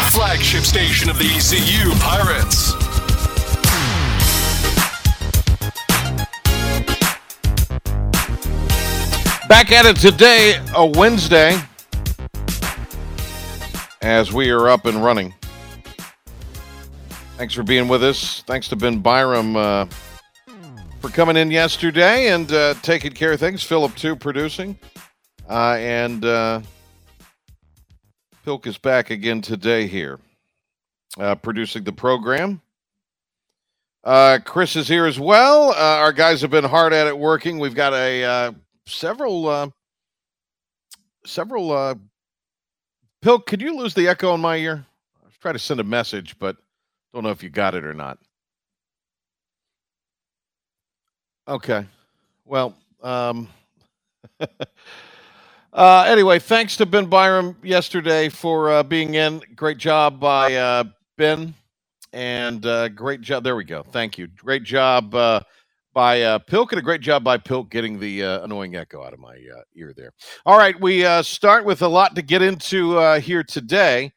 The flagship station of the ECU Pirates. Back at it today, a Wednesday, as we are up and running. Thanks for being with us. Thanks to Ben Byram uh, for coming in yesterday and uh, taking care of things. Philip, too, producing. Uh, and uh, Pilk is back again today here, uh, producing the program. Uh, Chris is here as well. Uh, our guys have been hard at it working. We've got a uh, several uh several uh Pill, could you lose the echo in my ear? I was trying to send a message, but don't know if you got it or not. Okay. Well, um uh anyway, thanks to Ben Byram yesterday for uh being in. Great job by uh Ben and uh great job there we go. Thank you. Great job uh by uh, Pilk, and a great job by Pilk getting the uh, annoying echo out of my ear there. All right, we uh, start with a lot to get into uh, here today.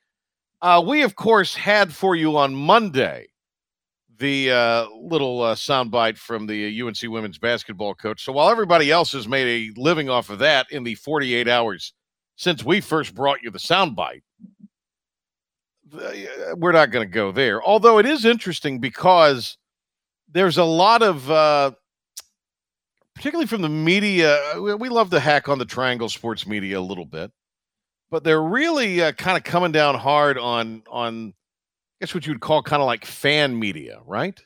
Uh, we, of course, had for you on Monday the uh, little uh, soundbite from the UNC women's basketball coach. So while everybody else has made a living off of that in the 48 hours since we first brought you the soundbite, we're not going to go there. Although it is interesting because there's a lot of uh particularly from the media we, love to hack on the triangle sports media a little bit but they're really uh, kind of coming down hard on on guess what you would call kind of like fan media right?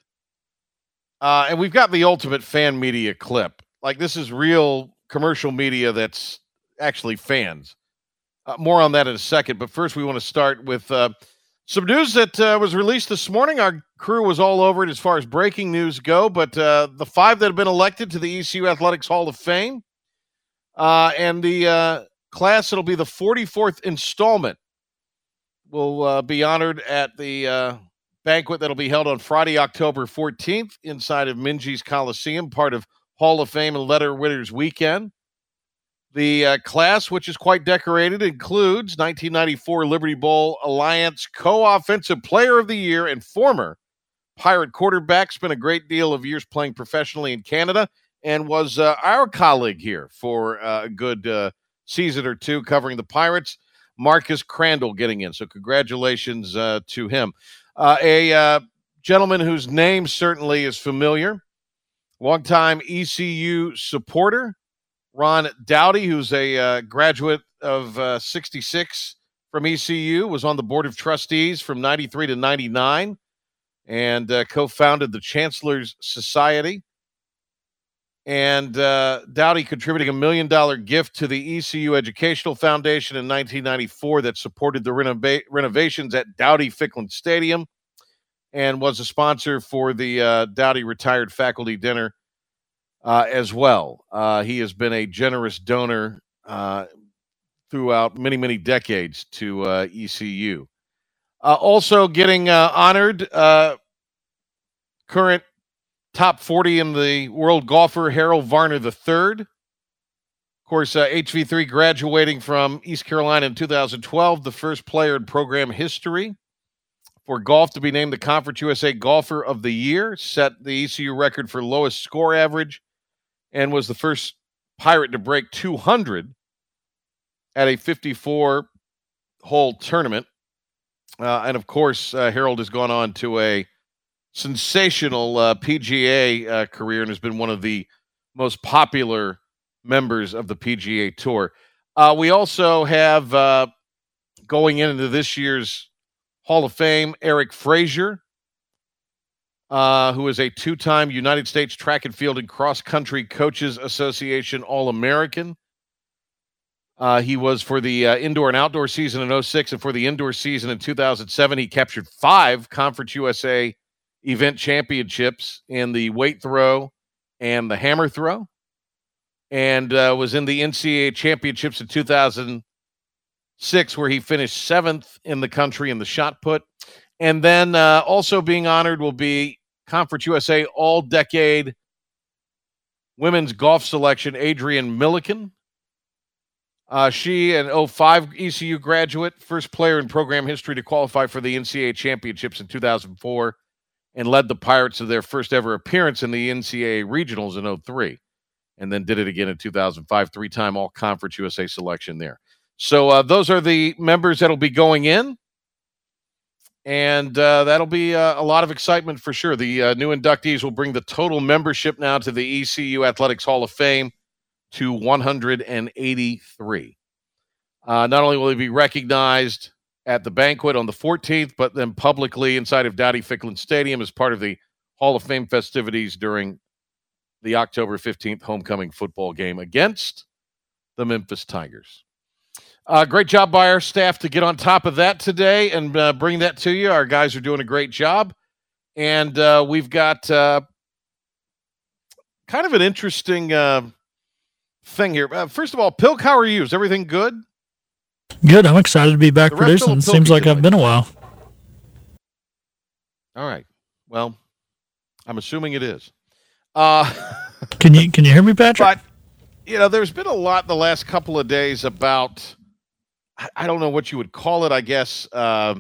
Uh and we've got the ultimate fan media clip. Like this is real commercial media that's actually fans. Uh, more on that in a second but first we want to start with uh some news that uh, was released this morning. Our crew was all over it as far as breaking news go, but uh, the five that have been elected to the ECU Athletics Hall of Fame uh, and the uh, class that'll be the 44th installment will uh, be honored at the uh, banquet that'll be held on Friday, October 14th inside of Minges Coliseum, part of Hall of Fame and Letter Winners Weekend. The uh, class, which is quite decorated, includes 1994 Liberty Bowl Alliance co offensive player of the year and former Pirate quarterback. Spent a great deal of years playing professionally in Canada and was uh, our colleague here for uh, a good uh, season or two covering the Pirates. Marcus Crandall getting in. So, congratulations uh, to him. Uh, a uh, gentleman whose name certainly is familiar, longtime ECU supporter. Ron Dowdy, who's a uh, graduate of uh, 66 from ECU, was on the board of trustees from 93 to 99 and uh, co founded the Chancellor's Society. And uh, Dowdy contributing a million dollar gift to the ECU Educational Foundation in 1994 that supported the renova- renovations at Dowdy Ficklen Stadium and was a sponsor for the uh, Dowdy Retired Faculty Dinner uh, as well. Uh, he has been a generous donor uh, throughout many, many decades to uh, ECU. Uh, also getting honored, current top 40 in the world golfer, Harold Varner III. Of course, uh, HV3 graduating from East Carolina in 2012, the first player in program history for golf to be named the Conference USA Golfer of the Year, set the ECU record for lowest score average, and was the first Pirate to break 200 at a 54 hole tournament. Uh, and of course, uh, Harold has gone on to a sensational uh, PGA uh, career and has been one of the most popular members of the PGA Tour. Uh, we also have uh, going into this year's Hall of Fame Eric Frazier, uh, who is a two time United States Track and Field and Cross Country Coaches Association All American. Uh, he was for the indoor and outdoor season in 06 and for the indoor season in 2007. He captured five Conference USA event championships in the weight throw and the hammer throw, and uh, was in the NCAA championships in 2006, where he finished seventh in the country in the shot put. And then uh, also being honored will be Conference USA All Decade Women's Golf Selection, Adrian Milliken. Uh, she, an 05 ECU graduate, first player in program history to qualify for the NCAA championships in 2004, and led the Pirates to their first ever appearance in the NCAA regionals in 03, and then did it again in 2005, three time All Conference USA selection there. So uh, those are the members that'll be going in. And uh, that'll be uh, a lot of excitement for sure. The uh, new inductees will bring the total membership now to the ECU Athletics Hall of Fame to 183. Uh, not only will he be recognized at the banquet on the 14th, but then publicly inside of Dowdy Ficklen Stadium as part of the Hall of Fame festivities during the October 15th homecoming football game against the Memphis Tigers. Uh, great job by our staff to get on top of that today and uh, bring that to you. Our guys are doing a great job. And uh, we've got uh, kind of an interesting uh, thing here. Uh, first of all, Pilk, how are you? Is everything good? Good. I'm excited to be back producing. Seems like I've been a while. All right. Well, I'm assuming it is. Uh, can you can you hear me, Patrick? But you know, there's been a lot the last couple of days about I don't know what you would call it. I guess uh,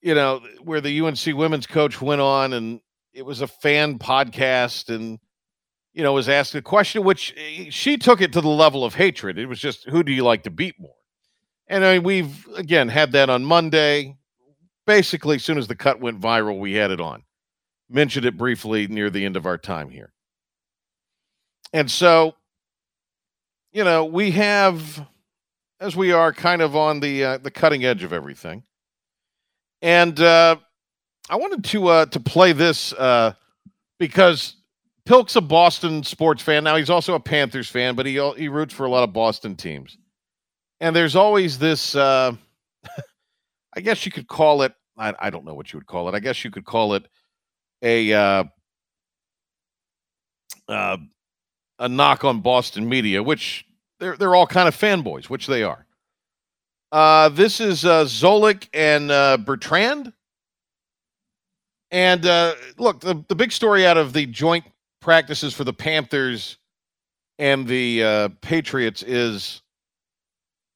you know where the UNC women's coach went on and it was a fan podcast and you know was asked a question which eh, she took it to the level of hatred. It was just who do you like to beat more? And I we've again had that on Monday. Basically, as soon as the cut went viral, we had it on. Mentioned it briefly near the end of our time here. And so, you know, we have, as we are kind of on the uh, the cutting edge of everything. And uh, I wanted to uh, to play this uh, because Pilk's a Boston sports fan. Now he's also a Panthers fan, but he he roots for a lot of Boston teams and there's always this uh, i guess you could call it I, I, don't know what you would call it. I guess you could call it a uh, uh, a knock on boston media which they're, they're all kind of fanboys which they are. Uh, this is uh, Zolak and uh, bertrand. And look the, the big story out of the joint practices for the panthers and the patriots is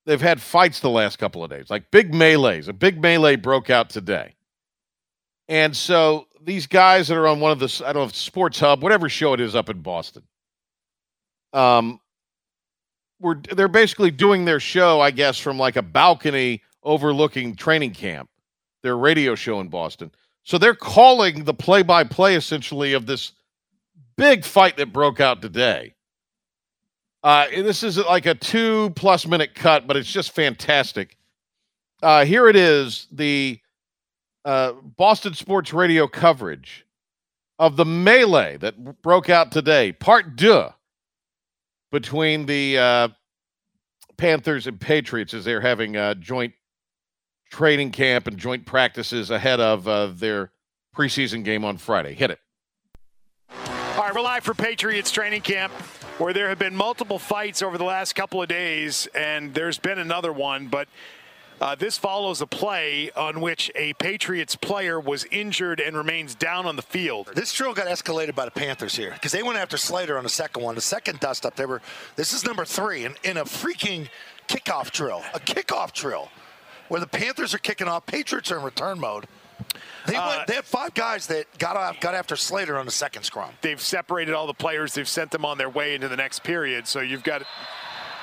they've had fights the last couple of days, like big melees. A big melee broke out today. And so these guys that are on one of the, I don't know Sports Hub, whatever show it is up in Boston, um, were they're basically doing their show, I guess, from like a balcony overlooking training camp, their radio show in Boston. So they're calling the play by play essentially of this big fight that broke out today. Uh, this is like a two plus minute cut, but it's just fantastic. Uh, here it is the uh, Boston Sports Radio coverage of the melee that broke out today, part deux, between the uh, Panthers and Patriots as they're having a joint training camp and joint practices ahead of uh, their preseason game on Friday. Hit it. All right, we're live for Patriots training camp where there have been multiple fights over the last couple of days, and there's been another one, but uh, this follows a play on which a Patriots player was injured and remains down on the field. This drill got escalated by the Panthers here because they went after Slater on the second one. The second dust up, they were. This is number three in, in a freaking kickoff drill, a kickoff drill, where the Panthers are kicking off. Patriots are in return mode. They, uh, went, they had five guys that got off, got after Slater on the second scrum. They've separated all the players. They've sent them on their way into the next period. So you've got.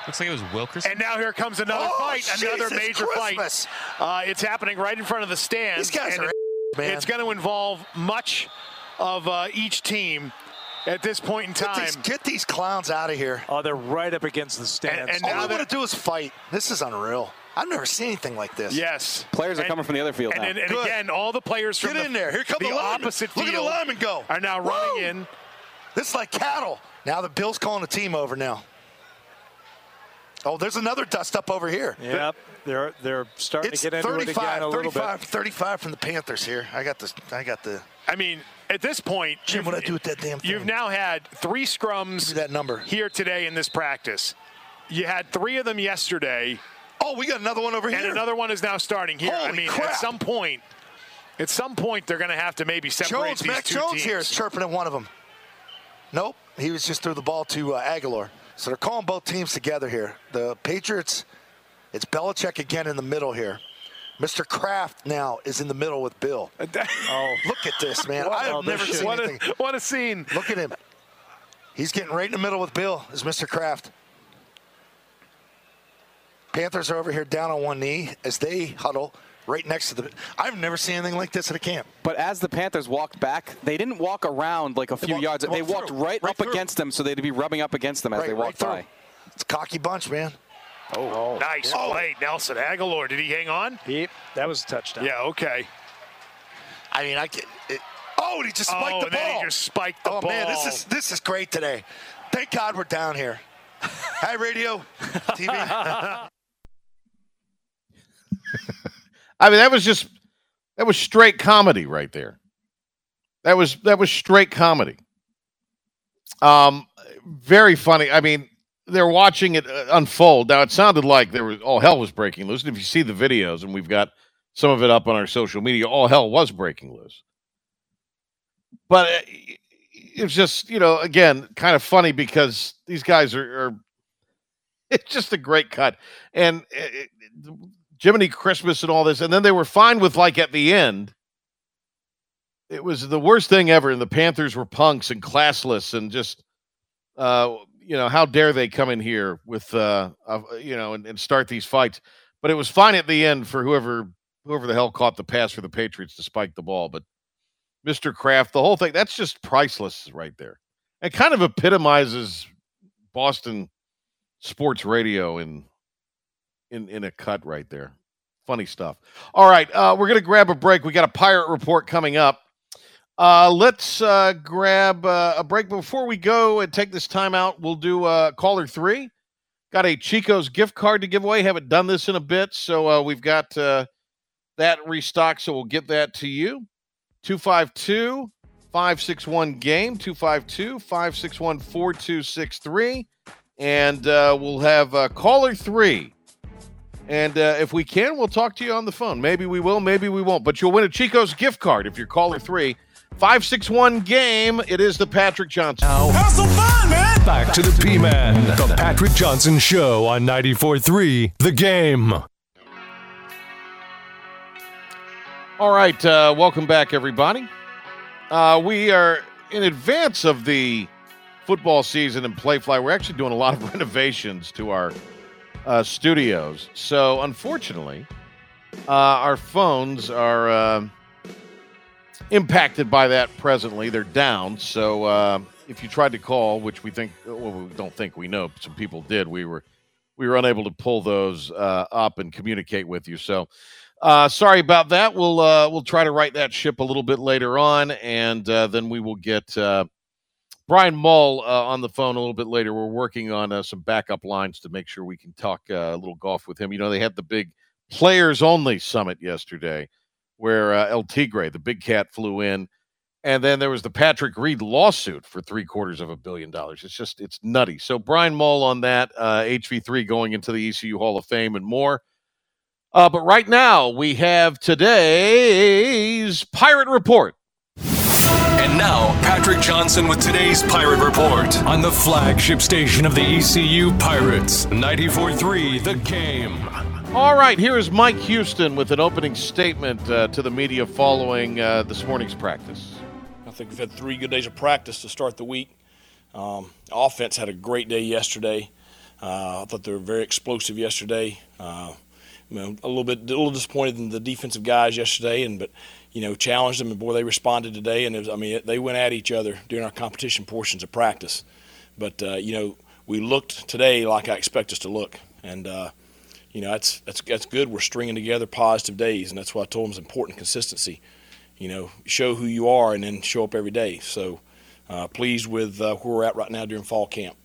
Looks like it was Wilkerson. And now here comes another oh, fight, another major Christmas. fight. Uh, it's happening right in front of the stands. These guys are man. It's going to involve much of uh, each team at this point in time. Get these, get these, clowns out of here. Oh, they're right up against the stands. And, and all they want to do is fight. This is unreal. I've never seen anything like this. Yes. Players are and, coming from the other field and, now. And, and again, all the players from Get the, in there. Here come the, the opposite Look at the linemen go. are now Woo! running in. This is like cattle. Now the Bills calling the team over now. Oh, there's another dust up over here. Yep, they're they're starting It's to get into 35, it again a little 35, bit. 35 from the Panthers here. I got this. I got the. I mean, at this point, Jim, you've- what I do with that damn thing? You've now had three scrums that number. here today in this practice. You had three of them yesterday, Oh, we got another one over here. and another one is now starting here. I mean, crap. at some point, at some point, they're going to have to maybe separate Jones, these Mac two Jones teams. here is chirping at one of them. Nope, he was just threw the ball to uh, Agholor. So they're calling both teams together here. The Patriots, it's Belichick again in the middle here. Mr. Kraft now is in the middle with Bill. Oh, Look at this, man. I have Oh, never seen what, anything. a, what a scene. Look at him. He's getting right in the middle with Bill, is Mr. Kraft. Panthers are over here down on one knee as they huddle right next to the. I've never seen anything like this at a camp. But as the Panthers walked back, they didn't walk around like a few walked- yards. walked They walked through, right, right up through. against them, so they'd be rubbing up against them as right, they walked through. by. It's a cocky bunch, man. Oh. oh, Nice Oh. play, Nelson Agholor. Did he hang on? He, that was a touchdown. Yeah, okay. I mean, I can. It, oh, and he just spiked oh, the and ball. then he just spiked the oh ball. man, this is this is great today. Thank God we're down here. Hi, radio, TV. I mean, that was just that was straight comedy right there. That was that was straight comedy. Um, very funny. I mean, they're watching it uh, unfold. Now it sounded like there was all hell was breaking loose. And if you see the videos, and we've got some of it up on our social media, all hell was breaking loose. But uh, it was just, you know, again, kind of funny because these guys are, are it's just a great cut. And uh, it, Jiminy Christmas and all this, and then they were fine with like at the end. It was the worst thing ever, and the Panthers were punks and classless, and just, uh, you know, how dare they come in here with, uh, uh you know, and, and start these fights? But it was fine at the end for whoever, whoever the hell caught the pass for the Patriots to spike the ball. But Mr. Kraft, the whole thing, that's just priceless right there. It kind of epitomizes Boston sports radio in in in a cut right there. Funny stuff. All right, uh, we're gonna grab a break. We got a pirate report coming up. Uh, let's uh, grab uh, a break before we go and take this time out. We'll do uh, caller three. Got a Chico's gift card to give away. Haven't done this in a bit, so uh, we've got uh, that restocked. So we'll get that to you. 252 561 game 252 561 4263 and uh, we'll have uh, caller three and uh, if we can, we'll talk to you on the phone. Maybe we will, maybe we won't. But you'll win a Chico's gift card if you're caller three. 561 game. It is the Patrick Johnson. Have some fun, man. Back to the P Man, the Patrick Johnson Show on 94.3 The Game. All right. Uh, welcome back, everybody. Uh, we are in advance of the football season in Playfly. We're actually doing a lot of renovations to our uh, studios. So, unfortunately, uh, our phones are uh, impacted by that presently. They're down. So, uh, if you tried to call, which we think, well, we don't think we know, some people did, we were we were unable to pull those uh, up and communicate with you. So, uh, sorry about that. We'll we'll try to right that ship a little bit later on, and then we will get Brian Mull uh, on the phone a little bit later. We're working on uh, some backup lines to make sure we can talk uh, a little golf with him. You know, they had the big players only summit yesterday, where uh, El Tigre, the big cat, flew in, and then there was the Patrick Reed lawsuit for three quarters of a billion dollars. It's just it's nutty. So Brian Mull on that uh, HV3 going into the ECU Hall of Fame and more. Uh, but right now we have today's Pirate Report. And now, Patrick Johnson with today's Pirate Report on the flagship station of the ECU Pirates, 94.3 The Game. All right, here is Mike Houston with an opening statement uh, to the media following uh, this morning's practice. I think we've had three good days of practice to start the week. Um, offense had a great day yesterday. Uh, I thought they were very explosive yesterday. Uh, you know, a little bit, a little disappointed in the defensive guys yesterday, and but you know, challenged them, and boy, they responded today. And was, I mean, they went at each other during our competition portions of practice. But uh, you know, we looked today like I expect us to look, and uh, you know, that's that's that's good. We're stringing together positive days, and that's why I told them it's important consistency. You know, show who you are, and then show up every day. So, uh, pleased with uh, where we're at right now during fall camp.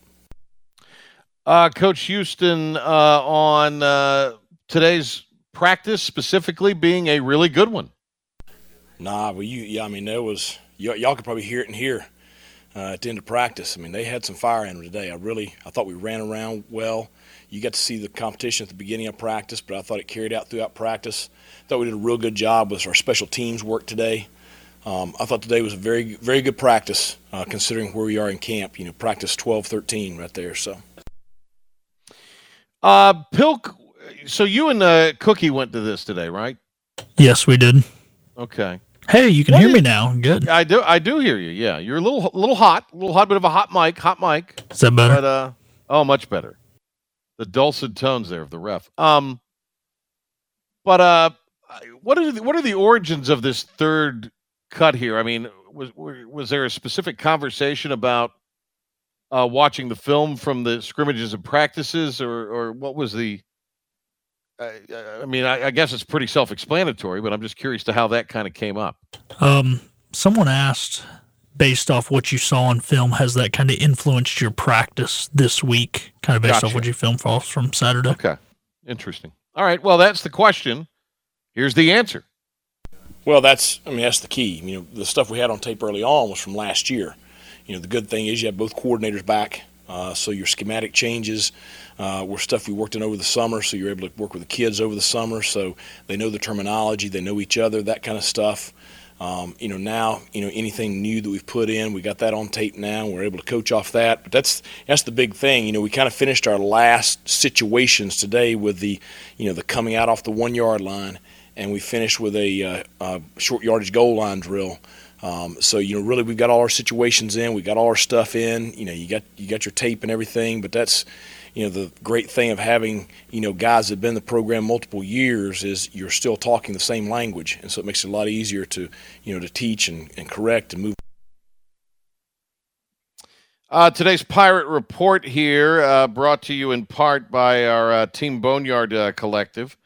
Uh, Coach Houston uh, on today's practice specifically being a really good one. Nah, well, you, yeah, I mean, there was, y- y'all could probably hear it in here uh, at the end of practice. I mean, they had some fire in them today. I really, I thought we ran around well. You got to see the competition at the beginning of practice, but I thought it carried out throughout practice. I thought we did a real good job with our special teams work today. Um, I thought today was a very, very good practice uh, considering where we are in camp. You know, practice 12, 13 right there. So, uh, Pilk, so you and uh, Cookie went to this today, right? Yes, we did. Okay. Hey, you can what hear me now. Good. I do. I do hear you. Yeah, you're a little, little hot, a little hot, bit of a hot mic, hot mic. Is that better? But uh, oh, much better. The dulcet tones there of the ref. Um, but uh, what are the, what are the origins of this third cut here? I mean, was was there a specific conversation about uh, watching the film from the scrimmages and practices, or or what was the? Uh, I mean, I, I, guess it's pretty self-explanatory, but I'm just curious to how that kind of came up. Um, someone asked, based off what you saw on film, has that kind of influenced your practice this week? Kind of based gotcha. off what you filmed for from Saturday. Okay, interesting. All right, well, that's the question. Here's the answer. Well, that's I mean that's the key. You know, the stuff we had on tape early on was from last year. You know, the good thing is you have both coordinators back, uh, so your schematic changes uh, were stuff we worked in over the summer. So you're able to work with the kids over the summer, so they know the terminology, they know each other, that kind of stuff. Um, you know, now you know anything new that we've put in, we got that on tape now. We're able to coach off that. But that's that's the big thing. You know, we kind of finished our last situations today with the, you know, the coming out off the one yard line and we finished with a, uh, a short yardage goal line drill. Um, so you know, really, we've got all our situations in, we've got all our stuff in. You know, you got you got your tape and everything, but that's you know the great thing of having you know guys that have been in the program multiple years is you're still talking the same language, and so it makes it a lot easier to you know to teach and, and correct and move. Uh, today's Pirate Report here, uh, brought to you in part by our uh, Team Boneyard uh, Collective.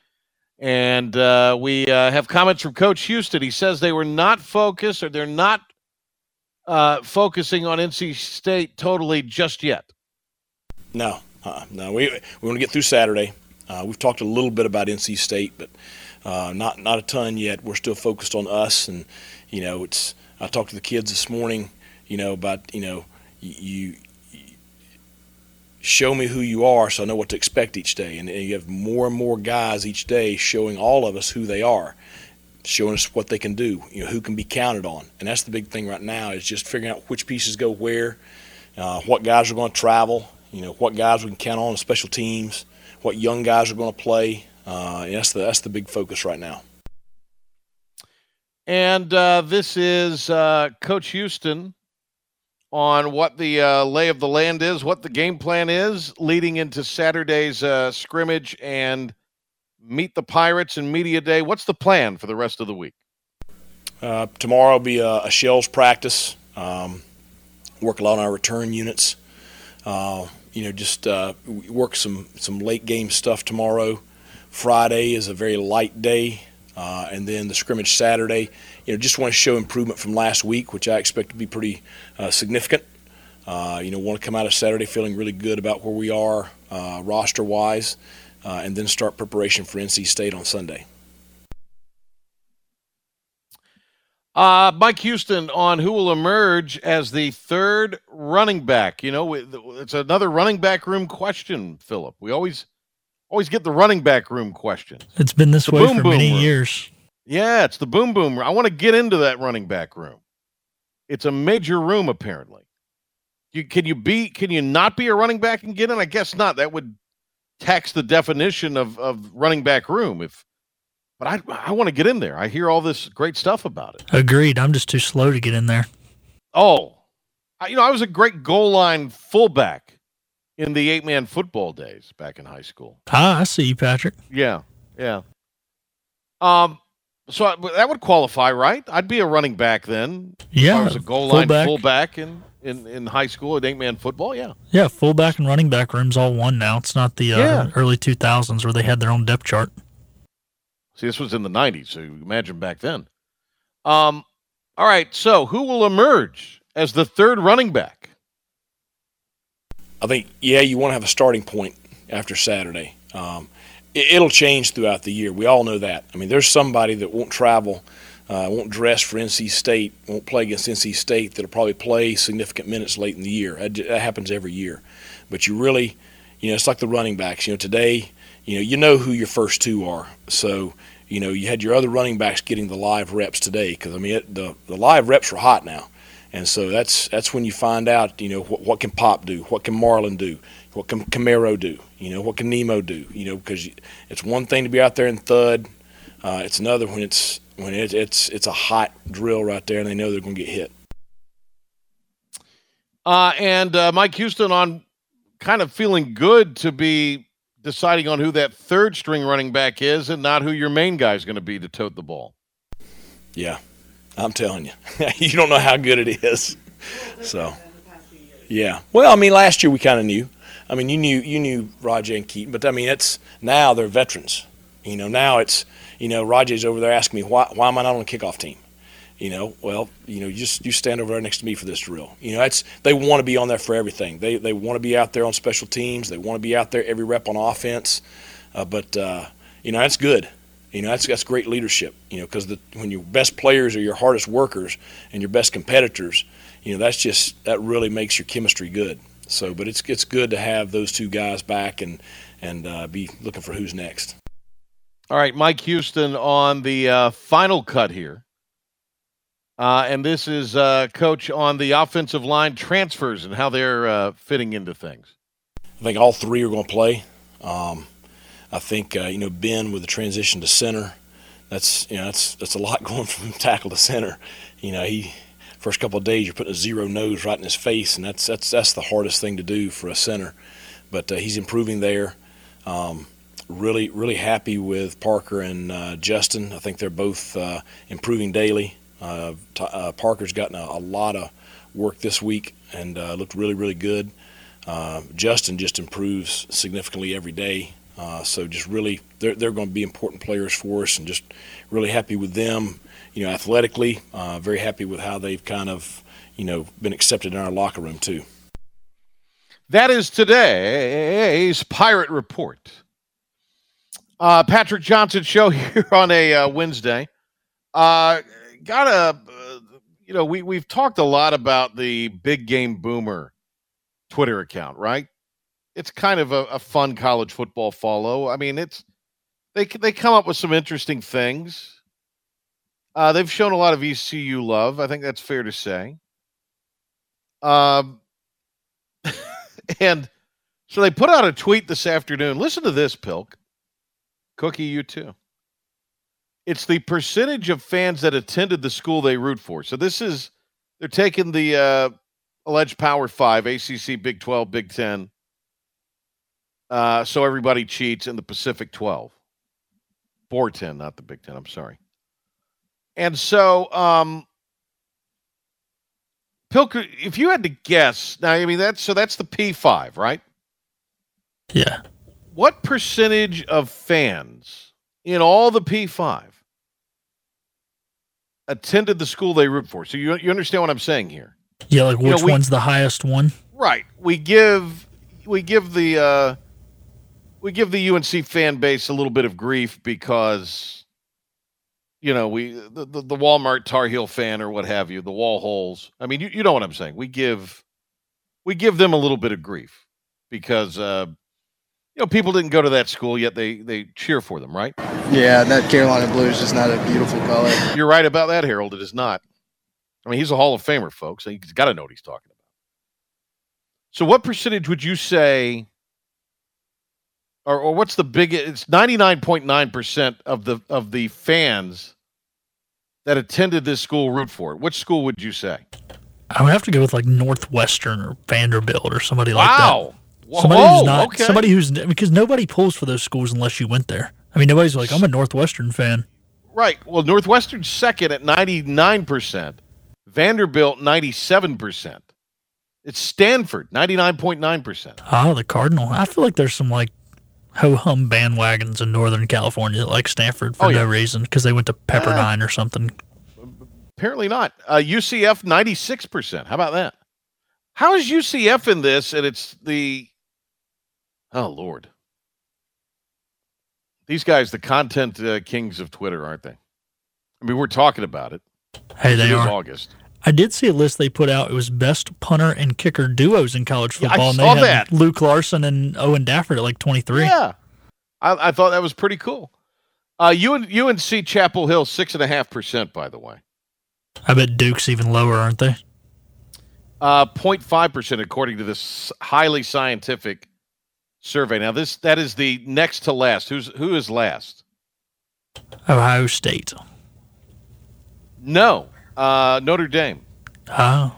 And uh, we uh, have comments from Coach Houston. He says they were not focused or they're not uh, focusing on NC State totally just yet. No, uh no. We, we want to get through Saturday. Uh, we've talked a little bit about NC State, but uh, not not a ton yet. We're still focused on us, and you know, it's. I talked to the kids this morning, you know, about you know, you show me who you are so I know what to expect each day. And, you have more and more guys each day showing all of us who they are, showing us what they can do, you know, who can be counted on. And that's the big thing right now is just figuring out which pieces go where, uh, what guys are going to travel, you know, what guys we can count on in special teams, what young guys are going to play. Uh, that's, the, that's the big focus right now. And uh, this is uh, Coach Houston on what the uh, lay of the land is, what the game plan is leading into Saturday's uh, scrimmage and meet the Pirates and Media Day. What's the plan for the rest of the week? Uh, tomorrow will be a, a shells practice. Um, work a lot on our return units. Uh, you know, just uh, work some some late game stuff tomorrow. Friday is a very light day, uh, and then the scrimmage Saturday you know, just want to show improvement from last week, which I expect to be pretty uh, significant. Uh, you know, want to come out of Saturday feeling really good about where we are uh, roster wise, uh, and then start preparation for NC State on Sunday. Uh, Mike Houston on who will emerge as the third running back. You know, it's another running back room question, Philip. We always always get the running back room question. It's been this the way for many room. years. Yeah, it's the boom boom. I want to get into that running back room. It's a major room, apparently. You can you be can you not be a running back and get in? I guess not. That would tax the definition of of running back room. If but I I want to get in there. I hear all this great stuff about it. Agreed. I'm just too slow to get in there. Oh, I, you know I was a great goal line fullback in the eight man football days back in high school. Ah, I see you, Patrick. Yeah, yeah. Um, so that would qualify, right? I'd be a running back then. Yeah, I was a goal line fullback, fullback in, in, in high school at eight man football. Yeah, yeah, fullback and running back rooms all one now. It's not the uh, yeah. early two thousands where they had their own depth chart. See, this was in the nineties, so imagine back then. Um, all right. So who will emerge as the third running back? I think yeah, you want to have a starting point after Saturday. Um, it, will change throughout the year. We all know that. I mean, there's somebody that won't travel, uh, won't dress for NC State, won't play against NC State that'll probably play significant minutes late in the year. That, that happens every year. But you really, you know, it's like the running backs. You know, today, you know, you know who your first two are. So, you know, you had your other running backs getting the live reps today because I mean, it, the the live reps are hot now. And so that's that's when you find out, you know, what, what can Pop do, what can Marlin do, what can Camaro do, you know, what can Nemo do, you know, because it's one thing to be out there and thud, uh, it's another when it's when it, it's it's a hot drill right there, and they know they're going to get hit. Uh, and uh, Mike Houston on kind of feeling good to be deciding on who that third string running back is, and not who your main guy is going to be to tote the ball. Yeah, I'm telling you, you don't know how good it is. So, yeah. Well, I mean, last year we kind of knew. I mean, you knew you knew Rahjai and Keaton, but I mean, it's now they're veterans. You know, now it's you know Rahjai's over there asking me why why am I not on the kickoff team? You know, well, you know, you just you stand over there next to me for this drill. You know, that's they want to be on there for everything. They they want to be out there on special teams. They want to be out there every rep on offense. Uh, but uh, you know, that's good. You know, that's that's great leadership. You know, because when your best players are your hardest workers and your best competitors, you know, that's just that really makes your chemistry good. So, but it's it's good to have those two guys back and and uh, be looking for who's next. All right, Mike Houston on the uh, final cut here. Uh, and this is uh, coach on the offensive line transfers and how they're uh, fitting into things. I think all three are going to play. Um, I think uh, you know Ben with the transition to center. That's you know that's that's a lot going from tackle to center. You know he first couple of days you're putting a zero nose right in his face, and that's that's that's the hardest thing to do for a center. But uh, he's improving there. Um, really really happy with Parker and uh, Justin. I think they're both uh, improving daily. Uh, t- uh, Parker's gotten a, a, lot of work this week and looked really really good. Justin just improves significantly every day. Uh, so just really, they're, they're going to be important players for us, and just really happy with them. You know, athletically, uh, very happy with how they've kind of, you know, been accepted in our locker room too. That is today's Pirate Report. Uh, Patrick Johnson show here on a uh, Wednesday. Uh, got a, you know, we we've talked a lot about the Big Game Boomer Twitter account, right? It's kind of a, a, fun college football follow. I mean, it's they they come up with some interesting things. Uh, they've shown a lot of ECU love. I think that's fair to say. Um, and so they put out a tweet this afternoon. Listen to this, Pilk. Cookie, you too. It's the percentage of fans that attended the school they root for. So this is they're taking the uh, alleged Power Five, ACC, Big Twelve, Big Ten uh, so everybody cheats in the Pacific 12. 410, not the Big 10, I'm sorry. And so, um, Pilker, if you had to guess, now, I mean, that's so that's the P5, right? Yeah. What percentage of fans in all the P5 attended the school they root for? So you, you understand what I'm saying here? Yeah, like which you know, we, one's the highest one? Right. We give we give the uh, we give the UNC fan base a little bit of grief because you know we the, the, the Walmart Tar Heel fan or what have you, the wall holes. I mean, you, you know what I'm saying. We give we give them a little bit of grief because uh, you know people didn't go to that school yet they they cheer for them, right? Yeah, that Carolina blue is just not a beautiful color. You're right about that, Harold. It is not. I mean, he's a Hall of Famer, folks. He's got to know what he's talking about. So, what percentage would you say or, or what's the biggest? It's ninety nine point nine percent of the of the fans that attended this school root for it. Which school would you say? I would have to go with like Northwestern or Vanderbilt or somebody like wow. that. Somebody Whoa, who's not okay. somebody who's because nobody pulls for those schools unless you went there. I mean, nobody's like, I'm a Northwestern fan. Right. Well, Northwestern's second at 99%, Vanderbilt 97%. It's Stanford 99.9%. Oh, ah, the Cardinal. I feel like there's some like ho hum bandwagons in Northern California like Stanford for oh, yeah. no reason because they went to Pepperdine uh, or something. Apparently not. Uh, UCF ninety six percent. How about that? How is UCF in this? And it's the oh lord, these guys, the content uh, kings of Twitter, aren't they? I mean, we're talking about it. Hey, they it are. August. I did see a list they put out. It was best punter and kicker duos in college Yeah, I football. and they saw had that. Luke Larson and Owen Daffer at like 23. Yeah, I, I thought that was pretty cool. Uh, UN, UNC Chapel Hill six and a half percent, by the way. I bet Duke's even lower, aren't they? Uh, 0.5 percent, according to this highly scientific survey. Now, this that is the next to last. Who's who is last? Ohio State. No, uh, Notre Dame, Oh,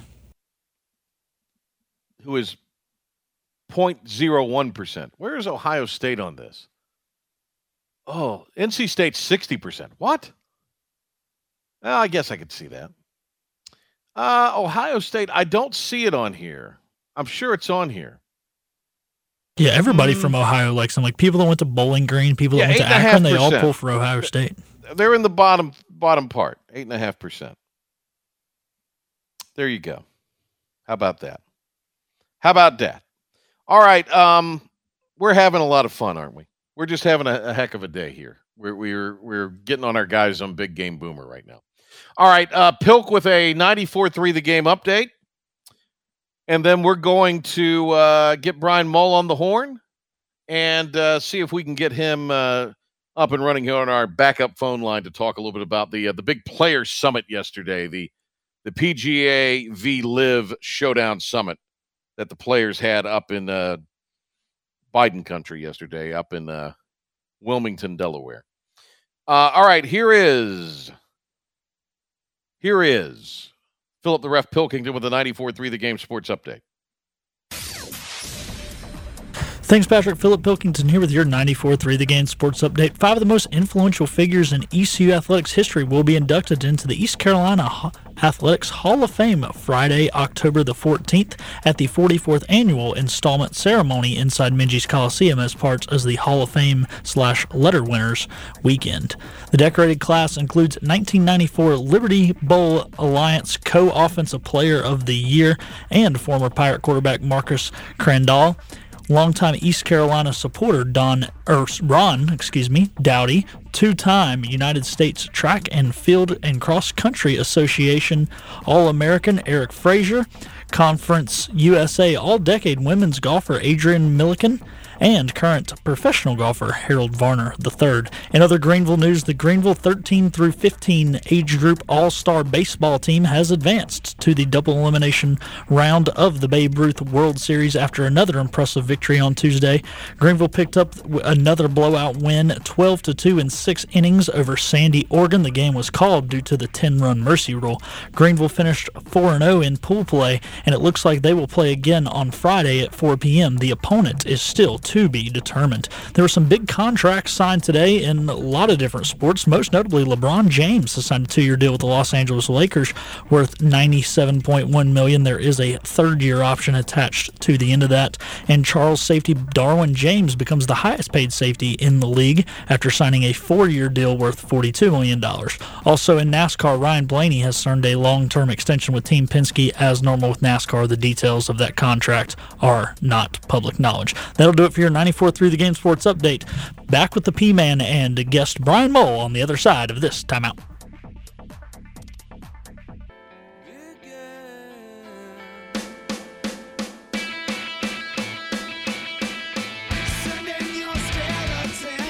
who is 0.01 percent. Where is Ohio State on this? Oh, NC State 60 percent. What? Well, I guess I could see that. Uh, Ohio State, I don't see it on here. I'm sure it's on here. yeah. Everybody from Ohio likes them. Like people that went to Bowling Green, people that Mm. Yeah, went to Akron, they all pull for Ohio State. They're in the bottom bottom part, eight and a half percent. There you go. How about that? How about that? All right. Um, we're having a lot of fun, aren't we? We're just having a, a heck of a day here. We're we're we're getting on our guys on Big Game Boomer right now. All right, uh, Pilk with a 94-3 the game update. And then we're going to uh, get Brian Mull on the horn and uh, see if we can get him uh, up and running here on our backup phone line to talk a little bit about the uh, the big player summit yesterday, the the PGA V LIV Showdown Summit that the players had up in uh, Biden country yesterday, up in uh, Wilmington, Delaware. Uh, all right, here is here is Philip the Ref Pilkington with the 94-3 the game sports update. Thanks, Patrick. Philip Pilkington here with your 94.3 The Game Sports Update. Five of the most influential figures in ECU athletics history will be inducted into the East Carolina Athletics Hall of Fame Friday, October the 14th at the 44th annual installment ceremony inside Minges Coliseum as part of the Hall of Fame slash letter winners weekend. The decorated class includes 1994 Liberty Bowl Alliance co-offensive player of the year and former Pirate quarterback Marcus Crandall longtime East Carolina supporter Don or Ron, excuse me, Dowdy, two-time United States Track and Field and Cross Country Association All-American Eric Frazier, Conference USA All-Decade Women's golfer Adrian Milliken, and current professional golfer Harold Varner III. In other Greenville news, the Greenville 13 through 15 age group All-Star baseball team has advanced to the double elimination round of the Babe Ruth World Series after another impressive victory on Tuesday. Greenville picked up another blowout win, 12 to 2 in 6 innings over Sandy, Oregon. The game was called due to the 10-run mercy rule. Greenville finished 4-0 in pool play, and it looks like they will play again on Friday at 4 p.m. The opponent is still to be determined. There were some big contracts signed today in a lot of different sports. Most notably, LeBron James has signed a two-year deal with the Los Angeles Lakers worth 97.1 million. There is a third-year option attached to the end of that, and Chargers safety Derwin James becomes the highest-paid safety in the league after signing a four-year deal worth 42 million dollars. Also in NASCAR, Ryan Blaney has signed a long-term extension with Team Penske. As normal with NASCAR, the details of that contract are not public knowledge. That'll do it your 94 through the game sports update. Back with the P Man and guest Brian Mull on the other side of this timeout.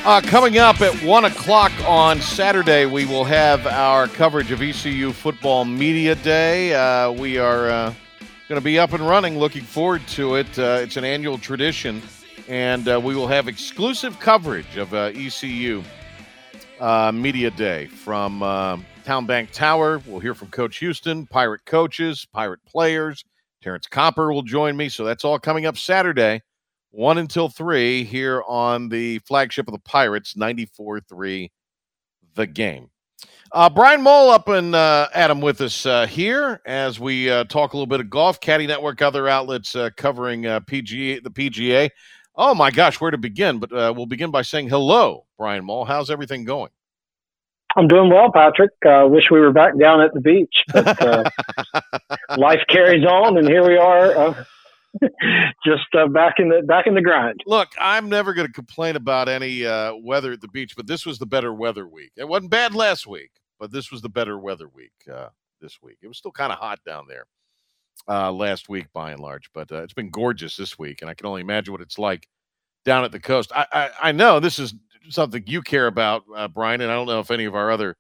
Uh, coming up at 1 o'clock on Saturday, we will have our coverage of ECU Football Media Day. Uh, we are uh, going to be up and running. Looking forward to it. Uh, it's an annual tradition, and uh, we will have exclusive coverage of uh, ECU uh, Media Day from uh, Town Bank Tower. We'll hear from Coach Houston, Pirate coaches, Pirate players. Terrance Copper will join me. So that's all coming up Saturday. 1 until 3 here on the flagship of the Pirates, 94 3, the game. Uh, Brian Mull up and uh, Adam with us uh, here as we uh, talk a little bit of golf. Caddie Network, other outlets uh, covering uh, PGA, the PGA. Oh my gosh, where to begin? But uh, we'll begin by saying hello, Brian Mull. How's everything going? I'm doing well, Patrick. Uh, wish we were back down at the beach. But, uh, life carries on, and here we are, uh, just uh, back in the back in the grind. Look, I'm never going to complain about any uh, weather at the beach, but this was the better weather week. It wasn't bad last week, but this was the better weather week uh, this week. It was still kind of hot down there uh, last week, by and large, but uh, it's been gorgeous this week, and I can only imagine what it's like down at the coast. I I, I know this is something you care about, uh, Brian, and I don't know if any of our other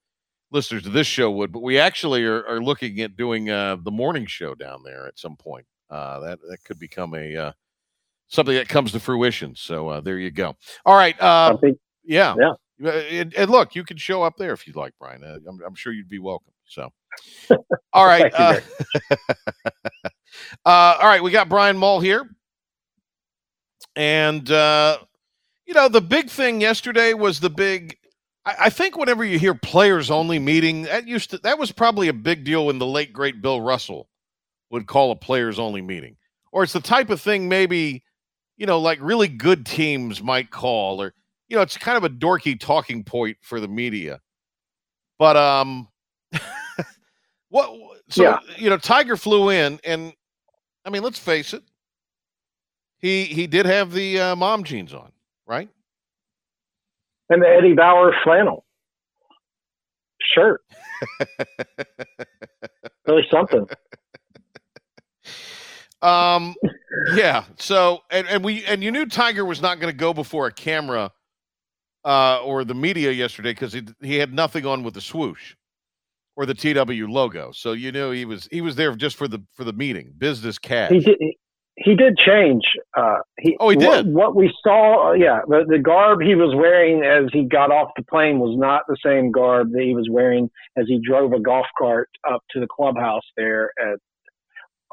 listeners to this show would, but we actually are, are looking at doing uh, the morning show down there at some point. Uh, that that could become a uh, something that comes to fruition. So uh, there you go. All right. Uh, think, yeah. Yeah. Uh, And, and look, you can show up there if you'd like, Brian. Uh, I'm, I'm sure you'd be welcome. So, all right. Uh, uh, all right. We got Brian Mull here. And, uh, you know, the big thing yesterday was the big. I, I think whenever you hear players only meeting, that used to, that was probably a big deal when the late, great Bill Russell would call a players only meeting. Or it's the type of thing maybe, you know, like really good teams might call, or, you know, it's kind of a dorky talking point for the media. But, um, what, so, Yeah. you know, Tiger flew in, and I mean, let's face it, he he did have the uh, mom jeans on, right? And the Eddie Bauer flannel shirt, really something. Um, yeah. So, and, and we and you knew Tiger was not going to go before a camera uh, or the media yesterday because he he had nothing on with the swoosh or the TW logo. So you knew he was he was there just for the for the meeting, business cash. He did. He did change. Uh, he, Oh, he what- did? What, we saw, uh, yeah, the, the garb he was wearing as he got off the plane was not the same garb that he was wearing as he drove a golf cart up to the clubhouse there at,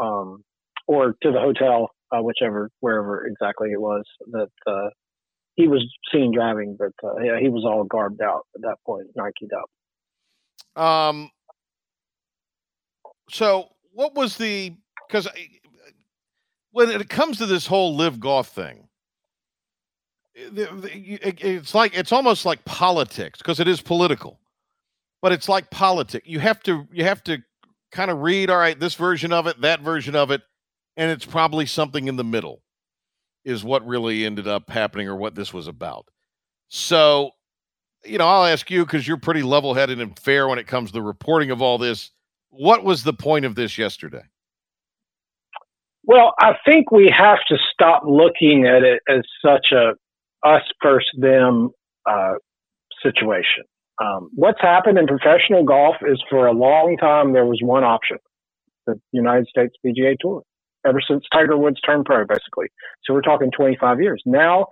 um, or to the hotel, uh, whichever, wherever exactly it was that uh, he was seen driving. But uh, yeah, he was all garbed out at that point, Nike'd up. Um. So, what was the? Because when it comes to this whole LIV golf thing, eh, it's like it's almost like politics because it is political, but it's like politics. You have to you have to kind of read. All right, this version of it, that version of it, and it's probably something in the middle, is what really ended up happening or what this was about. So, you know, I'll ask you because you're pretty level headed and fair when it comes to the reporting of all this. What was the point of this yesterday? Well, I think we have to stop looking at it as such a us versus them uh, situation. Um, what's happened in professional golf is for a long time there was one option, the United States PGA Tour, ever since Tiger Woods turned pro, basically. So we're talking 25 years. Now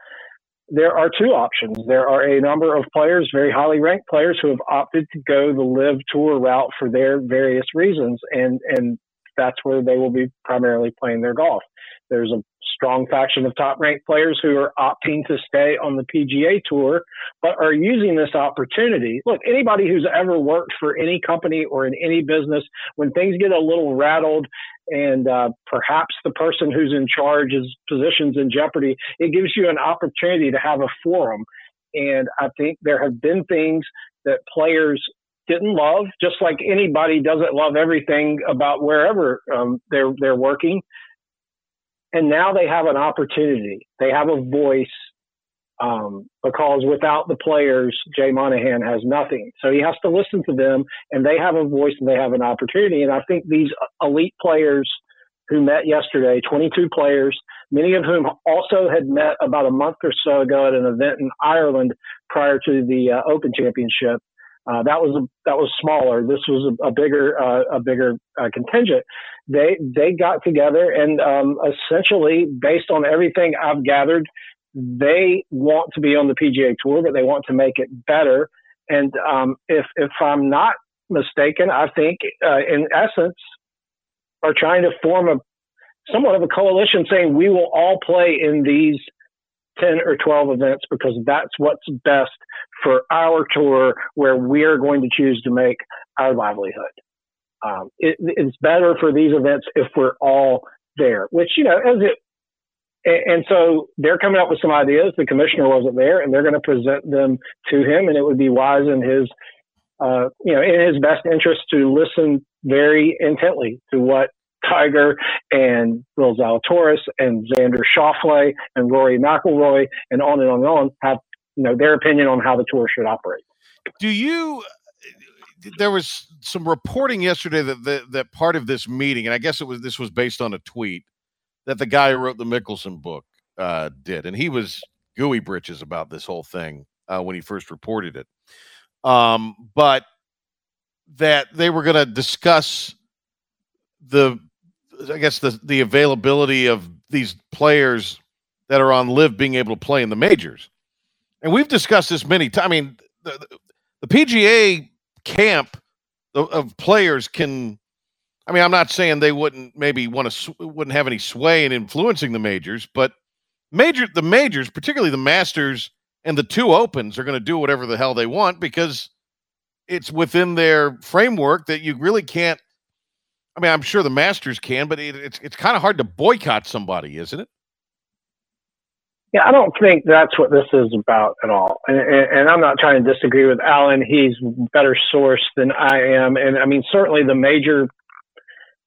there are two options. There are a number of players, very highly ranked players, who have opted to go the LIV tour route for their various reasons, and and that's where they will be primarily playing their golf. There's a strong faction of top ranked players who are opting to stay on the PGA tour, but are using this opportunity. Look, anybody who's ever worked for any company or in any business, when things get a little rattled and uh, perhaps the person who's in charge is positions in jeopardy, it gives you an opportunity to have a forum. And I think there have been things that players didn't love, just like anybody doesn't love everything about wherever um, they're they're working. And now they have an opportunity. They have a voice um, because without the players, Jay Monahan has nothing. So he has to listen to them, and they have a voice and they have an opportunity. And I think these elite players who met yesterday, 22 players, many of whom also had met about a month or so ago at an event in Ireland prior to the uh, Open Championship. Uh, that was a, that was smaller. This was a, a bigger uh, a bigger uh, contingent. They they got together and um, essentially, based on everything I've gathered, they want to be on the PGA Tour, but they want to make it better. And um, if if I'm not mistaken, I think uh, in essence are trying to form a somewhat of a coalition, saying we will all play in these 10 or 12 events because that's what's best for our tour where we're going to choose to make our livelihood. Um, it, it's better for these events if we're all there, which, you know, as it, and, so they're coming up with some ideas. The commissioner wasn't there and they're going to present them to him. And it would be wise in his, uh, you know, in his best interest to listen very intently to what Tiger and Will Zalatoris and Xander Schauffele and Rory McIlroy and on and on and on have you know their opinion on how the tour should operate. Do you? There was some reporting yesterday that that, that part of this meeting, and I guess it was this was based on a tweet that the guy who wrote the Mickelson book uh, did, and he was gooey britches about this whole thing uh, when he first reported it. Um, but that they were going to discuss the, I guess the the availability of these players that are on LIV being able to play in the majors, and we've discussed this many times. I mean, the, the PGA camp of players can. I mean, I'm not saying they wouldn't maybe want to wouldn't have any sway in influencing the majors, but major the majors, particularly the Masters and the two opens, are going to do whatever the hell they want because it's within their framework that you really can't. I mean, I'm sure the Masters can, but it, it's it's kind of hard to boycott somebody, isn't it? Yeah, I don't think that's what this is about at all. And, and, and, I'm not trying to disagree with Alan. He's better sourced than I am. And I mean, certainly the major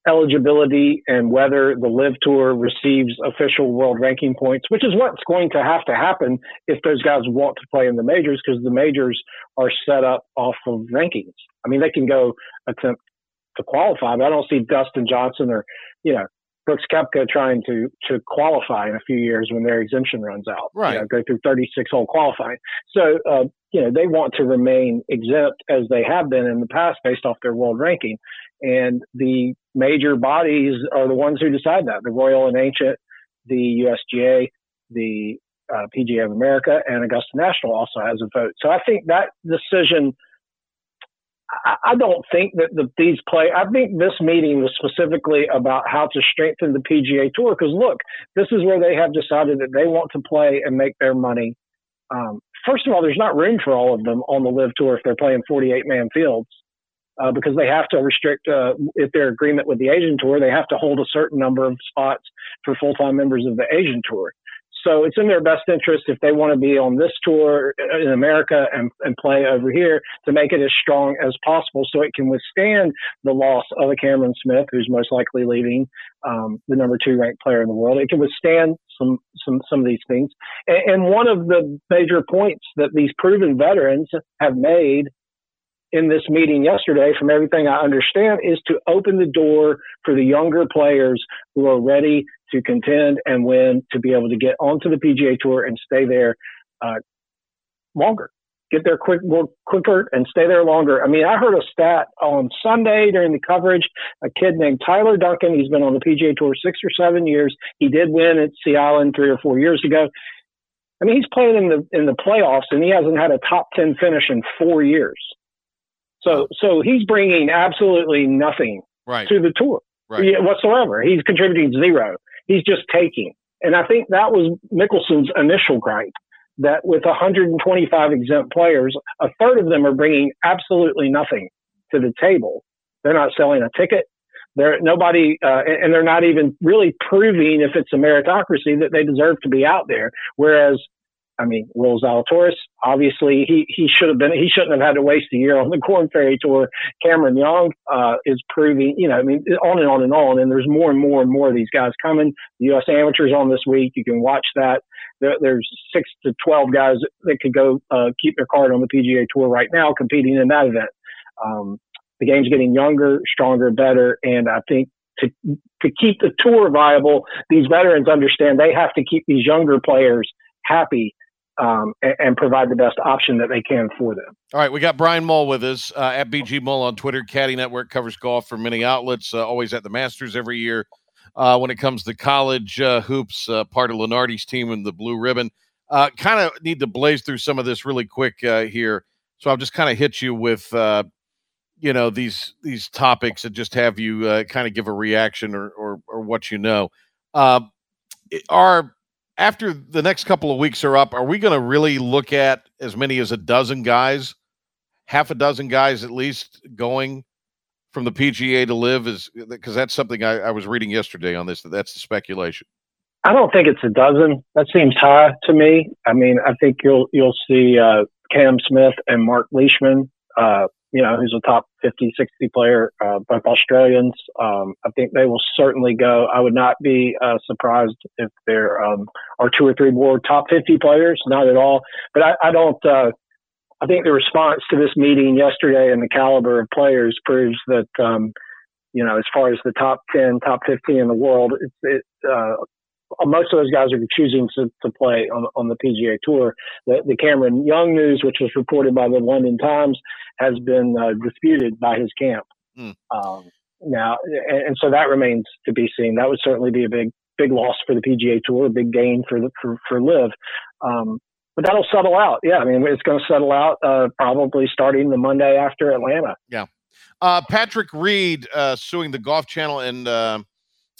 eligibility and whether the LIV Tour receives official world ranking points, which is what's going to have to happen if those guys want to play in the majors, because the majors are set up off of rankings. I mean, they can go attempt to qualify, but I don't see Dustin Johnson or, you know, Brooks Koepka trying to to qualify in a few years when their exemption runs out. Right. You know, go through 36 hole qualifying. So, uh, you know, they want to remain exempt as they have been in the past based off their world ranking. And the major bodies are the ones who decide that the Royal and Ancient, the USGA, the uh, PGA of America, and Augusta National also has a vote. So I think that decision. I don't think that the, these play. I think this meeting was specifically about how to strengthen the PGA Tour. Because look, this is where they have decided that they want to play and make their money. Um, first of all, there's not room for all of them on the LIV Tour if they're playing 48 man fields uh, because they have to restrict, uh, if their agreement with the Asian Tour, they have to hold a certain number of spots for full time members of the Asian Tour. So it's in their best interest if they want to be on this tour in America and, and play over here to make it as strong as possible so it can withstand the loss of a Cameron Smith, who's most likely leaving um, the number two ranked player in the world. It can withstand some some some of these things. And, and one of the major points that these proven veterans have made in this meeting yesterday, from everything I understand, is to open the door for the younger players who are ready to contend and win to be able to get onto the PGA Tour and stay there uh, longer. Get there quick, more quicker, and stay there longer. I mean, I heard a stat on Sunday during the coverage. A kid named Tyler Duncan. He's been on the PGA Tour six or seven years. He did win at Sea Island three or four years ago. I mean, he's playing in the in the playoffs, and he hasn't had a top ten finish in four years. So so he's bringing absolutely nothing right. to the tour right. whatsoever. He's contributing zero. He's just taking. And I think that was Mickelson's initial gripe that with 125 exempt players, a third of them are bringing absolutely nothing to the table. They're not selling a ticket. They're nobody, uh, and they're not even really proving if it's a meritocracy that they deserve to be out there. Whereas I mean, Will Zalatoris, obviously he, he should have been, he shouldn't have had to waste a year on the Corn Ferry Tour. Cameron Young, uh, is proving, you know, I mean, on and on and on. And there's more and more and more of these guys coming. The U.S. Amateurs on this week. You can watch that. There, there's six to 12 guys that could go, uh, keep their card on the PGA Tour right now competing in that event. Um, the game's getting younger, stronger, better. And I think to to keep the tour viable, these veterans understand they have to keep these younger players happy um, and, and, provide the best option that they can for them. All right, we got Brian Mull with us uh, at BG Mull on Twitter. Caddie Network covers golf for many outlets, uh, always at the Masters every year. Uh, when it comes to college uh, hoops, uh, part of Lunardi's team in the blue ribbon. Uh, kind of need to blaze through some of this really quick here. So I'll just kind of hit you with, you know, these these topics and just have you kind of give a reaction or, or, or what you know. are after the next couple of weeks are up, are we going to really look at as many as a dozen guys, half a dozen guys at least going from the PGA to LIV? Is because that's something I, I, was reading yesterday on this. That that's the speculation. I don't think it's a dozen. That seems high to me. I mean, I think you'll you'll see uh, Cam Smith and Mark Leishman uh, you know, who's a top 50, 60 player, uh, both Australians. Um, I think they will certainly go. I would not be uh, surprised if there um, are two or three more top 50 players, not at all. But I, I don't, uh, I think the response to this meeting yesterday and the caliber of players proves that, um, you know, as far as the top 10, top 15 in the world, it's, it, uh, most of those guys are choosing to, to play on, on the PGA Tour. The, the, Cameron Young news, which was reported by the London Times, has been uh, disputed by his camp. Mm. Um, now, and, and, so that remains to be seen. That would certainly be a big, big loss for the PGA Tour, a big gain for the, for, for LIV. Um, but that'll settle out. Yeah, I mean, it's going to settle out uh, probably starting the Monday after Atlanta. Yeah. Uh, Patrick Reed uh, suing the Golf Channel and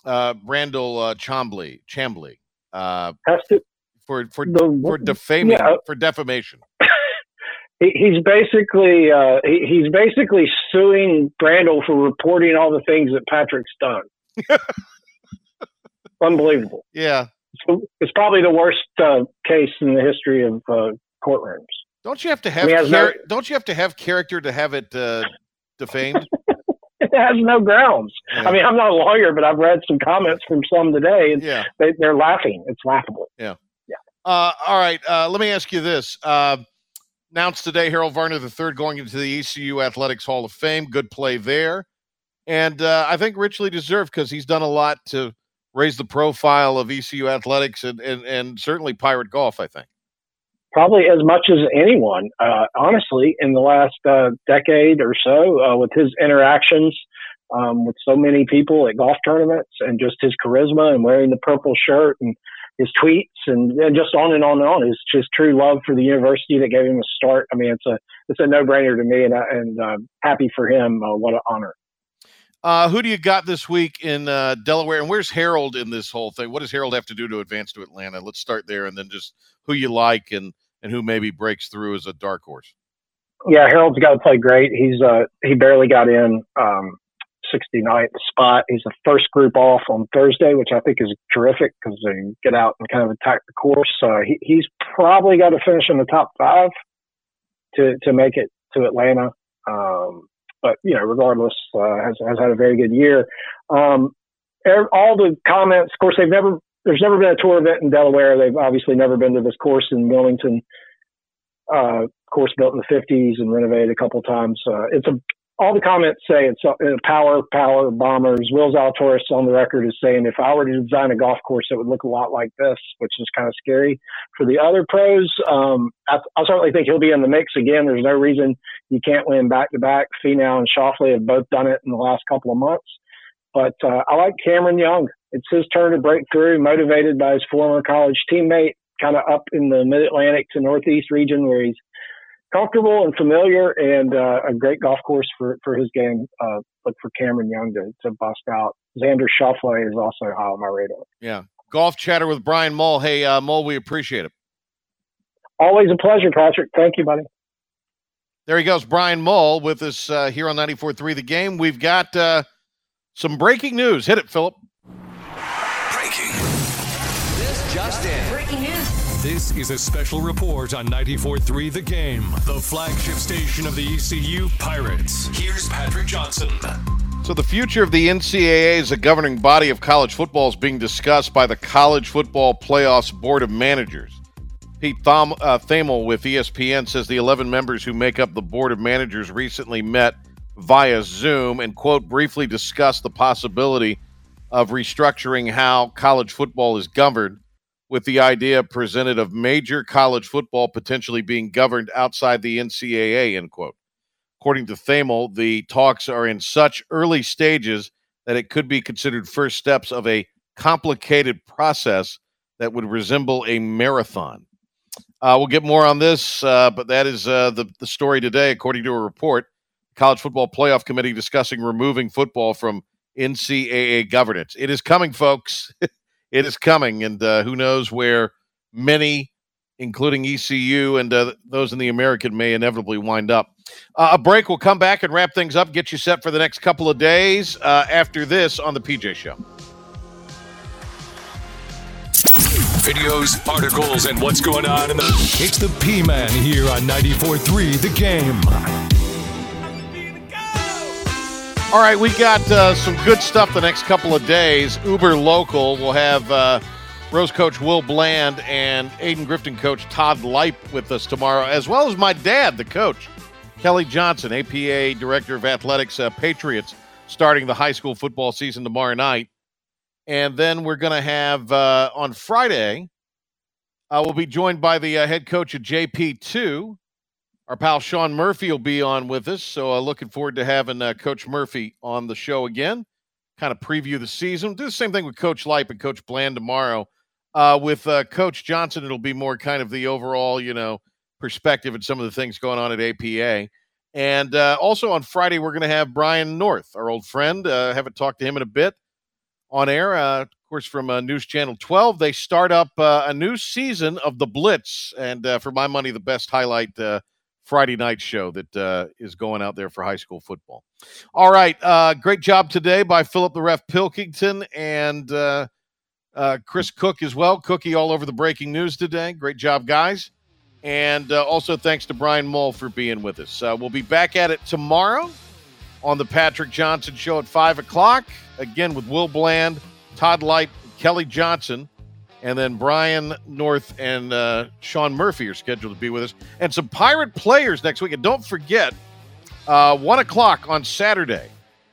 uh, Brandel uh, Chamblee, Chamblee uh, to, for for the, for defaming yeah. for defamation. he's basically uh, he's basically suing Brandel for reporting all the things that Patrick's done. Unbelievable. Yeah, it's, it's, probably the worst uh, case in the history of uh, courtrooms. Don't you have to have I mean, char- no- don't you have to have character to have it uh, defamed? it has no grounds. Yeah. I mean, I'm not a lawyer, but I've read some comments from some today, and yeah. they, are laughing. It's laughable. Yeah. Yeah. Uh, all right. Uh, let me ask you this. Uh, announced today, Harold Varner III going into the ECU Athletics Hall of Fame. Good play there. And uh, I think richly deserved because he's done a lot to raise the profile of ECU athletics and, and, and certainly pirate golf, I think probably as much as anyone, uh, honestly, in the last uh, decade or so, uh, with his interactions um, with so many people at golf tournaments and just his charisma and wearing the purple shirt and his tweets and, and just on and on and on. It's just true love for the university that gave him a start. I mean, it's a it's a no brainer to me, and I, and uh, happy for him. Uh, what an honor. Uh, who do you got this week in uh, Delaware? And where's Harold in this whole thing? What does Harold have to do to advance to Atlanta? Let's start there, and then just who you like and and who maybe breaks through as a dark horse? Yeah, Harold's got to play great. He's uh he barely got in um 69th spot. He's the first group off on Thursday, which I think is terrific because they get out and kind of attack the course. Uh, he, he's probably got to finish in the top five to to make it to Atlanta. Um, but you know, regardless, uh, has has had a very good year. Um, all the comments, of course, they've never there's never been a tour event in Delaware. They've obviously never been to this course in Wilmington. Uh, course built in the 50s and renovated a couple times. Uh, it's a all the comments say it's a, power, power bombers. Will Zalatoris on the record is saying if I were to design a golf course, it would look a lot like this, which is kind of scary. For the other pros, um, I, I, certainly think he'll be in the mix again. There's no reason you can't win back to back. Finau and Schauffele have both done it in the last couple of months. But uh, I like Cameron Young it's his turn to break through, motivated by his former college teammate, kind of up in the Mid Atlantic to Northeast region where he's comfortable and familiar, and uh, a great golf course for for his game. Uh, look for Cameron Young to, to bust out. Xander Schauffele is also high on my radar. Yeah, golf chatter with Brian Mull. Hey, uh, Mull, we appreciate it. Always a pleasure, Patrick. Thank you, buddy. There he goes, Brian Mull, with us uh, here on 94.3 The Game. We've got uh, some breaking news. Hit it, Philip. just in. Breaking news. This is a special report on 94.3 The Game, the flagship station of the ECU Pirates. Here's Patrick Johnson. So, the future of the NCAA as a governing body of college football is being discussed by the College Football Playoffs Board of Managers. Pete Tham- uh, Thamel with ESPN says the 11 members who make up the Board of Managers recently met via Zoom and, quote, briefly discussed the possibility of restructuring how college football is governed with the idea presented of major college football potentially being governed outside the NCAA, end quote. According to Thamel, the talks are in such early stages that it could be considered first steps of a complicated process that would resemble a marathon. Uh, we'll get more on this, uh, but that is uh, the, the story today, according to a report. College Football Playoff Committee discussing removing football from NCAA governance. It is coming, folks. it is coming, and uh, who knows where many, including ECU and uh, those in the American, may inevitably wind up. Uh, a break. We'll come back and wrap things up, get you set for the next couple of days uh, after this on the PJ Show. Videos, articles, and what's going on in the. It's the P Man here on 94.3 The Game. All right, we got uh, some good stuff the next couple of days. Uber Local will have uh, Rose coach Will Bland and Ayden Grifton coach Todd Leip with us tomorrow, as well as my dad, the coach, Kelly Johnson, APA Director of Athletics, uh, Patriots, starting the high school football season tomorrow night. And then we're going to have uh, on Friday, we'll be joined by the uh, head coach of JP2, our pal Sean Murphy will be on with us, so uh, looking forward to having uh, Coach Murphy on the show again. Kind of preview the season. Do the same thing with Coach Leip and Coach Bland tomorrow. Uh, with uh, Coach Johnson, it'll be more kind of the overall, you know, perspective and some of the things going on at APA. And uh, also on Friday, we're going to have Brian North, our old friend. Uh, haven't talked to him in a bit on air. Uh, of course, from uh, News Channel 12, they start up uh, a new season of The Blitz. And uh, for my money, the best highlight Friday night show that uh, is going out there for high school football. All right. Uh, great job today by Philip the Ref Pilkington and uh, uh, Chris Cook as well. Cookie all over the breaking news today. Great job, guys. And uh, also thanks to Brian Mull for being with us. Uh, we'll be back at it tomorrow on the Patrick Johnson Show at 5 o'clock. Again with Will Bland, Todd Light, Kelly Johnson. And then Brian North and uh, Sean Murphy are scheduled to be with us. And some Pirate players next week. And don't forget, uh, 1 o'clock on Saturday,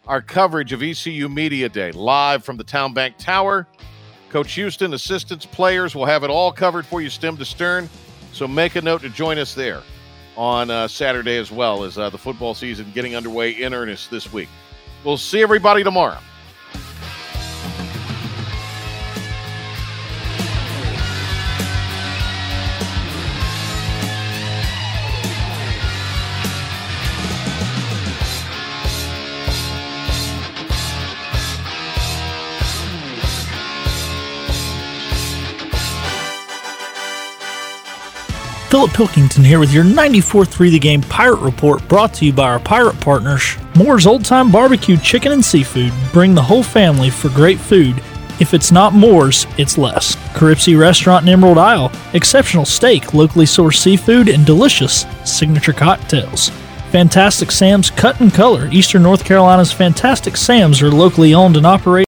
our coverage of ECU Media Day live from the Town Bank Tower. Coach Houston, assistants, players will have it all covered for you, stem to stern. So make a note to join us there on uh, Saturday as well as uh, the football season getting underway in earnest this week. We'll see everybody tomorrow. Philip Pilkington here with your 94.3 The Game Pirate Report brought to you by our pirate partners, Moore's Old Time Barbecue Chicken and Seafood. Bring the whole family for great food. If it's not Moore's, it's less. Caripsy Restaurant in Emerald Isle, exceptional steak, locally sourced seafood, and delicious signature cocktails. Fantastic Sam's Cut and Color. Eastern North Carolina's Fantastic Sam's are locally owned and operated.